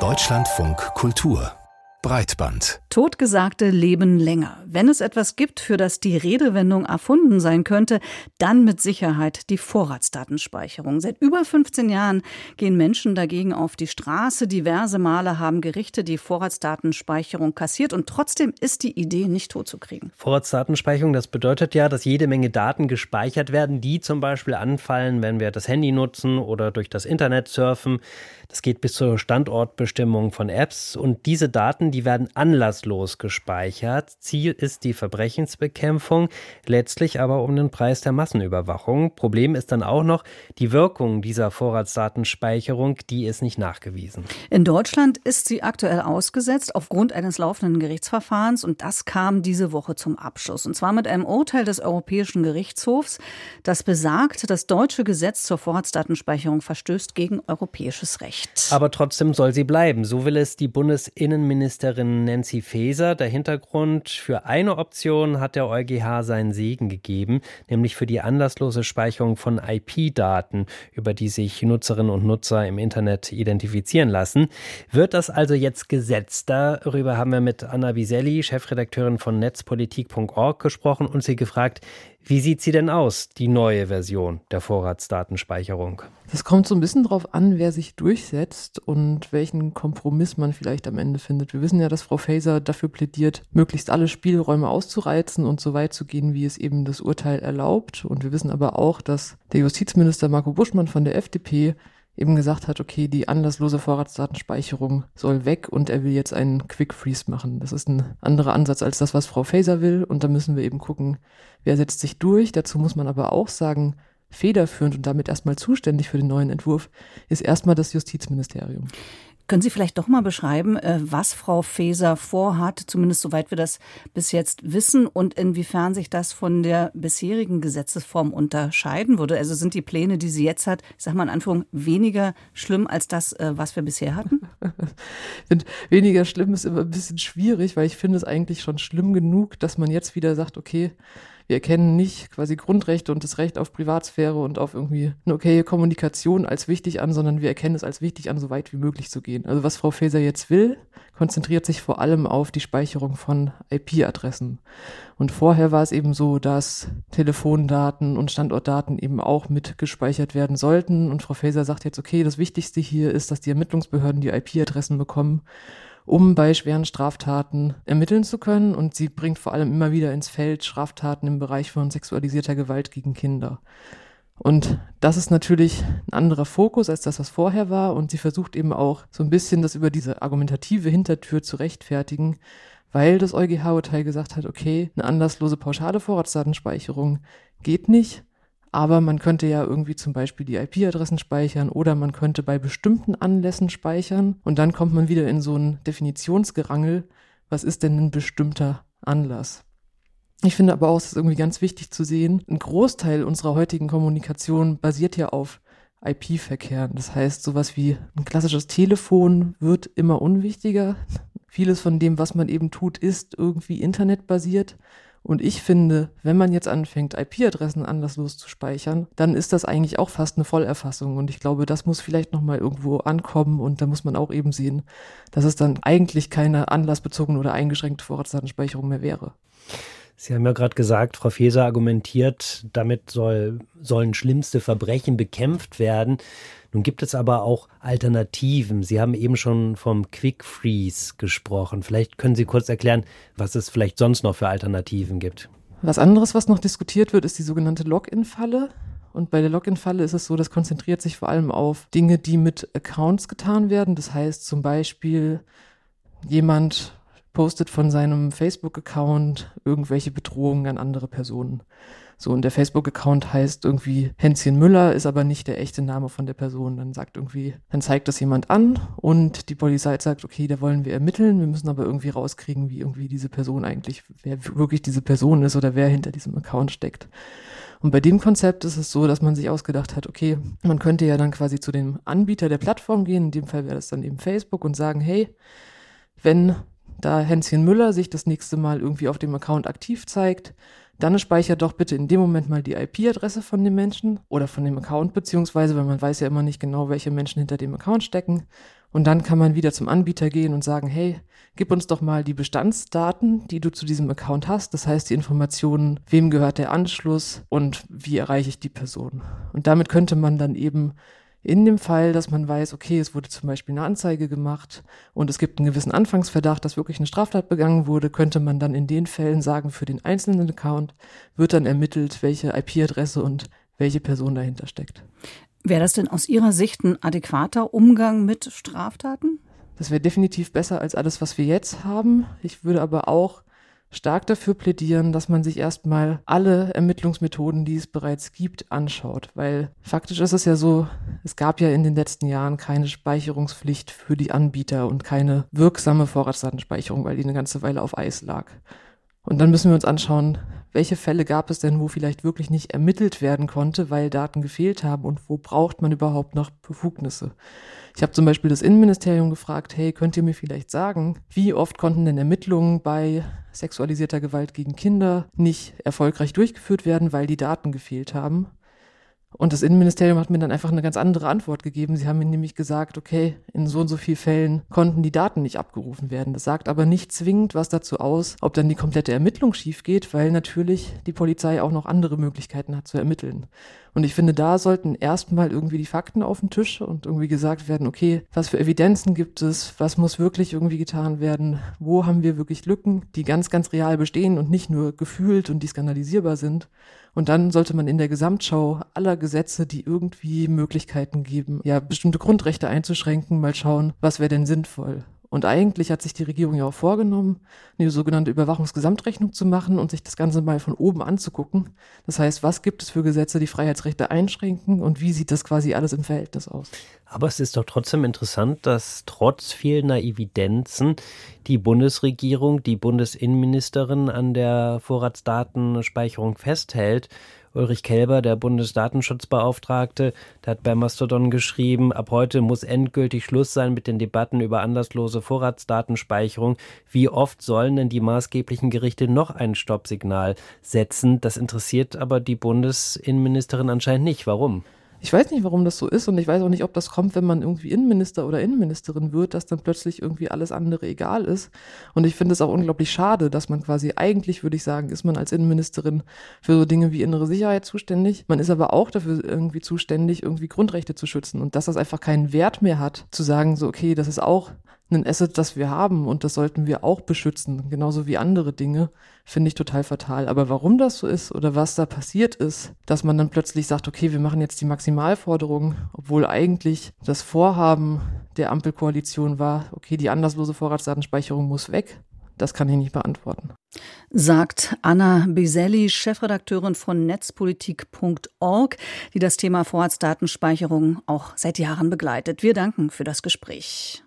Deutschlandfunk Kultur Breitband. Totgesagte leben länger. Wenn es etwas gibt, für das die Redewendung erfunden sein könnte, dann mit Sicherheit die Vorratsdatenspeicherung. Seit über 15 Jahren gehen Menschen dagegen auf die Straße. Diverse Male haben Gerichte die Vorratsdatenspeicherung kassiert und trotzdem ist die Idee nicht totzukriegen. Vorratsdatenspeicherung, das bedeutet ja, dass jede Menge Daten gespeichert werden, die zum Beispiel anfallen, wenn wir das Handy nutzen oder durch das Internet surfen. Das geht bis zur Standortbestimmung von Apps und diese Daten, die werden anlasslos gespeichert. Ziel ist die Verbrechensbekämpfung, letztlich aber um den Preis der Massenüberwachung. Problem ist dann auch noch die Wirkung dieser Vorratsdatenspeicherung, die ist nicht nachgewiesen. In Deutschland ist sie aktuell ausgesetzt aufgrund eines laufenden Gerichtsverfahrens und das kam diese Woche zum Abschluss. Und zwar mit einem Urteil des Europäischen Gerichtshofs, das besagt, das deutsche Gesetz zur Vorratsdatenspeicherung verstößt gegen europäisches Recht. Recht. Aber trotzdem soll sie bleiben. So will es die Bundesinnenministerin Nancy Faeser. Der Hintergrund für eine Option hat der EuGH seinen Segen gegeben, nämlich für die anlasslose Speicherung von IP-Daten, über die sich Nutzerinnen und Nutzer im Internet identifizieren lassen. Wird das also jetzt gesetzt? Darüber haben wir mit Anna Biselli, Chefredakteurin von netzpolitik.org, gesprochen und sie gefragt, wie sieht sie denn aus, die neue Version der Vorratsdatenspeicherung? Das kommt so ein bisschen drauf an, wer sich durchsetzt und welchen Kompromiss man vielleicht am Ende findet. Wir wissen ja, dass Frau Faeser dafür plädiert, möglichst alle Spielräume auszureizen und so weit zu gehen, wie es eben das Urteil erlaubt. Und wir wissen aber auch, dass der Justizminister Marco Buschmann von der FDP eben gesagt hat, okay, die anlasslose Vorratsdatenspeicherung soll weg und er will jetzt einen Quick Freeze machen. Das ist ein anderer Ansatz als das, was Frau Faeser will und da müssen wir eben gucken, wer setzt sich durch. Dazu muss man aber auch sagen, federführend und damit erstmal zuständig für den neuen Entwurf ist erstmal das Justizministerium. Können Sie vielleicht doch mal beschreiben, äh, was Frau Faeser vorhat, zumindest soweit wir das bis jetzt wissen und inwiefern sich das von der bisherigen Gesetzesform unterscheiden würde? Also sind die Pläne, die sie jetzt hat, ich sage mal in Anführung, weniger schlimm als das, äh, was wir bisher hatten? weniger schlimm ist immer ein bisschen schwierig, weil ich finde es eigentlich schon schlimm genug, dass man jetzt wieder sagt, okay, wir erkennen nicht quasi Grundrechte und das Recht auf Privatsphäre und auf irgendwie eine okaye Kommunikation als wichtig an, sondern wir erkennen es als wichtig an, so weit wie möglich zu gehen. Also was Frau Faeser jetzt will, konzentriert sich vor allem auf die Speicherung von IP-Adressen. Und vorher war es eben so, dass Telefondaten und Standortdaten eben auch mit gespeichert werden sollten. Und Frau Faeser sagt jetzt, okay, das Wichtigste hier ist, dass die Ermittlungsbehörden die IP-Adressen bekommen um bei schweren Straftaten ermitteln zu können. Und sie bringt vor allem immer wieder ins Feld Straftaten im Bereich von sexualisierter Gewalt gegen Kinder. Und das ist natürlich ein anderer Fokus als das, was vorher war. Und sie versucht eben auch so ein bisschen das über diese argumentative Hintertür zu rechtfertigen, weil das EuGH-Urteil gesagt hat, okay, eine anlasslose pauschale Vorratsdatenspeicherung geht nicht. Aber man könnte ja irgendwie zum Beispiel die IP-Adressen speichern oder man könnte bei bestimmten Anlässen speichern und dann kommt man wieder in so ein Definitionsgerangel. Was ist denn ein bestimmter Anlass? Ich finde aber auch, es ist irgendwie ganz wichtig zu sehen, ein Großteil unserer heutigen Kommunikation basiert ja auf IP-Verkehren. Das heißt, sowas wie ein klassisches Telefon wird immer unwichtiger. Vieles von dem, was man eben tut, ist irgendwie internetbasiert. Und ich finde, wenn man jetzt anfängt, IP-Adressen anlasslos zu speichern, dann ist das eigentlich auch fast eine Vollerfassung. Und ich glaube, das muss vielleicht nochmal irgendwo ankommen. Und da muss man auch eben sehen, dass es dann eigentlich keine anlassbezogene oder eingeschränkte Vorratsdatenspeicherung mehr wäre. Sie haben ja gerade gesagt, Frau Feser argumentiert, damit soll, sollen schlimmste Verbrechen bekämpft werden. Nun gibt es aber auch Alternativen. Sie haben eben schon vom Quick Freeze gesprochen. Vielleicht können Sie kurz erklären, was es vielleicht sonst noch für Alternativen gibt. Was anderes, was noch diskutiert wird, ist die sogenannte Login-Falle. Und bei der Login-Falle ist es so, das konzentriert sich vor allem auf Dinge, die mit Accounts getan werden. Das heißt zum Beispiel, jemand postet von seinem Facebook-Account irgendwelche Bedrohungen an andere Personen. So, und der Facebook-Account heißt irgendwie Hänschen Müller, ist aber nicht der echte Name von der Person. Dann sagt irgendwie, dann zeigt das jemand an und die Polizei sagt, okay, da wollen wir ermitteln, wir müssen aber irgendwie rauskriegen, wie irgendwie diese Person eigentlich, wer wirklich diese Person ist oder wer hinter diesem Account steckt. Und bei dem Konzept ist es so, dass man sich ausgedacht hat, okay, man könnte ja dann quasi zu dem Anbieter der Plattform gehen, in dem Fall wäre das dann eben Facebook und sagen, hey, wenn da Hänschen Müller sich das nächste Mal irgendwie auf dem Account aktiv zeigt, dann speichert doch bitte in dem Moment mal die IP-Adresse von dem Menschen oder von dem Account, beziehungsweise, weil man weiß ja immer nicht genau, welche Menschen hinter dem Account stecken. Und dann kann man wieder zum Anbieter gehen und sagen, hey, gib uns doch mal die Bestandsdaten, die du zu diesem Account hast. Das heißt, die Informationen, wem gehört der Anschluss und wie erreiche ich die Person. Und damit könnte man dann eben in dem Fall, dass man weiß, okay, es wurde zum Beispiel eine Anzeige gemacht und es gibt einen gewissen Anfangsverdacht, dass wirklich eine Straftat begangen wurde, könnte man dann in den Fällen sagen, für den einzelnen Account wird dann ermittelt, welche IP-Adresse und welche Person dahinter steckt. Wäre das denn aus Ihrer Sicht ein adäquater Umgang mit Straftaten? Das wäre definitiv besser als alles, was wir jetzt haben. Ich würde aber auch stark dafür plädieren, dass man sich erstmal alle Ermittlungsmethoden, die es bereits gibt, anschaut. Weil faktisch ist es ja so, es gab ja in den letzten Jahren keine Speicherungspflicht für die Anbieter und keine wirksame Vorratsdatenspeicherung, weil die eine ganze Weile auf Eis lag. Und dann müssen wir uns anschauen, welche Fälle gab es denn, wo vielleicht wirklich nicht ermittelt werden konnte, weil Daten gefehlt haben und wo braucht man überhaupt noch Befugnisse. Ich habe zum Beispiel das Innenministerium gefragt, hey, könnt ihr mir vielleicht sagen, wie oft konnten denn Ermittlungen bei sexualisierter Gewalt gegen Kinder nicht erfolgreich durchgeführt werden, weil die Daten gefehlt haben? Und das Innenministerium hat mir dann einfach eine ganz andere Antwort gegeben. Sie haben mir nämlich gesagt, okay, in so und so vielen Fällen konnten die Daten nicht abgerufen werden. Das sagt aber nicht zwingend was dazu aus, ob dann die komplette Ermittlung schief geht, weil natürlich die Polizei auch noch andere Möglichkeiten hat zu ermitteln. Und ich finde, da sollten erstmal irgendwie die Fakten auf den Tisch und irgendwie gesagt werden, okay, was für Evidenzen gibt es, was muss wirklich irgendwie getan werden, wo haben wir wirklich Lücken, die ganz, ganz real bestehen und nicht nur gefühlt und die skandalisierbar sind. Und dann sollte man in der Gesamtschau aller Gesetze, die irgendwie Möglichkeiten geben, ja, bestimmte Grundrechte einzuschränken, mal schauen, was wäre denn sinnvoll. Und eigentlich hat sich die Regierung ja auch vorgenommen, eine sogenannte Überwachungsgesamtrechnung zu machen und sich das Ganze mal von oben anzugucken. Das heißt, was gibt es für Gesetze, die Freiheitsrechte einschränken und wie sieht das quasi alles im Verhältnis aus? Aber es ist doch trotzdem interessant, dass trotz fehlender Evidenzen die Bundesregierung, die Bundesinnenministerin an der Vorratsdatenspeicherung festhält Ulrich Kelber, der Bundesdatenschutzbeauftragte, der hat bei Mastodon geschrieben, ab heute muss endgültig Schluss sein mit den Debatten über anlasslose Vorratsdatenspeicherung. Wie oft sollen denn die maßgeblichen Gerichte noch ein Stoppsignal setzen? Das interessiert aber die Bundesinnenministerin anscheinend nicht. Warum? Ich weiß nicht, warum das so ist und ich weiß auch nicht, ob das kommt, wenn man irgendwie Innenminister oder Innenministerin wird, dass dann plötzlich irgendwie alles andere egal ist. Und ich finde es auch unglaublich schade, dass man quasi eigentlich, würde ich sagen, ist man als Innenministerin für so Dinge wie innere Sicherheit zuständig. Man ist aber auch dafür irgendwie zuständig, irgendwie Grundrechte zu schützen und dass das einfach keinen Wert mehr hat, zu sagen, so, okay, das ist auch ein Asset, das wir haben und das sollten wir auch beschützen, genauso wie andere Dinge, finde ich total fatal. Aber warum das so ist oder was da passiert ist, dass man dann plötzlich sagt, okay, wir machen jetzt die Maximalforderung, obwohl eigentlich das Vorhaben der Ampelkoalition war, okay, die anlasslose Vorratsdatenspeicherung muss weg. Das kann ich nicht beantworten. Sagt Anna Biselli, Chefredakteurin von netzpolitik.org, die das Thema Vorratsdatenspeicherung auch seit Jahren begleitet. Wir danken für das Gespräch.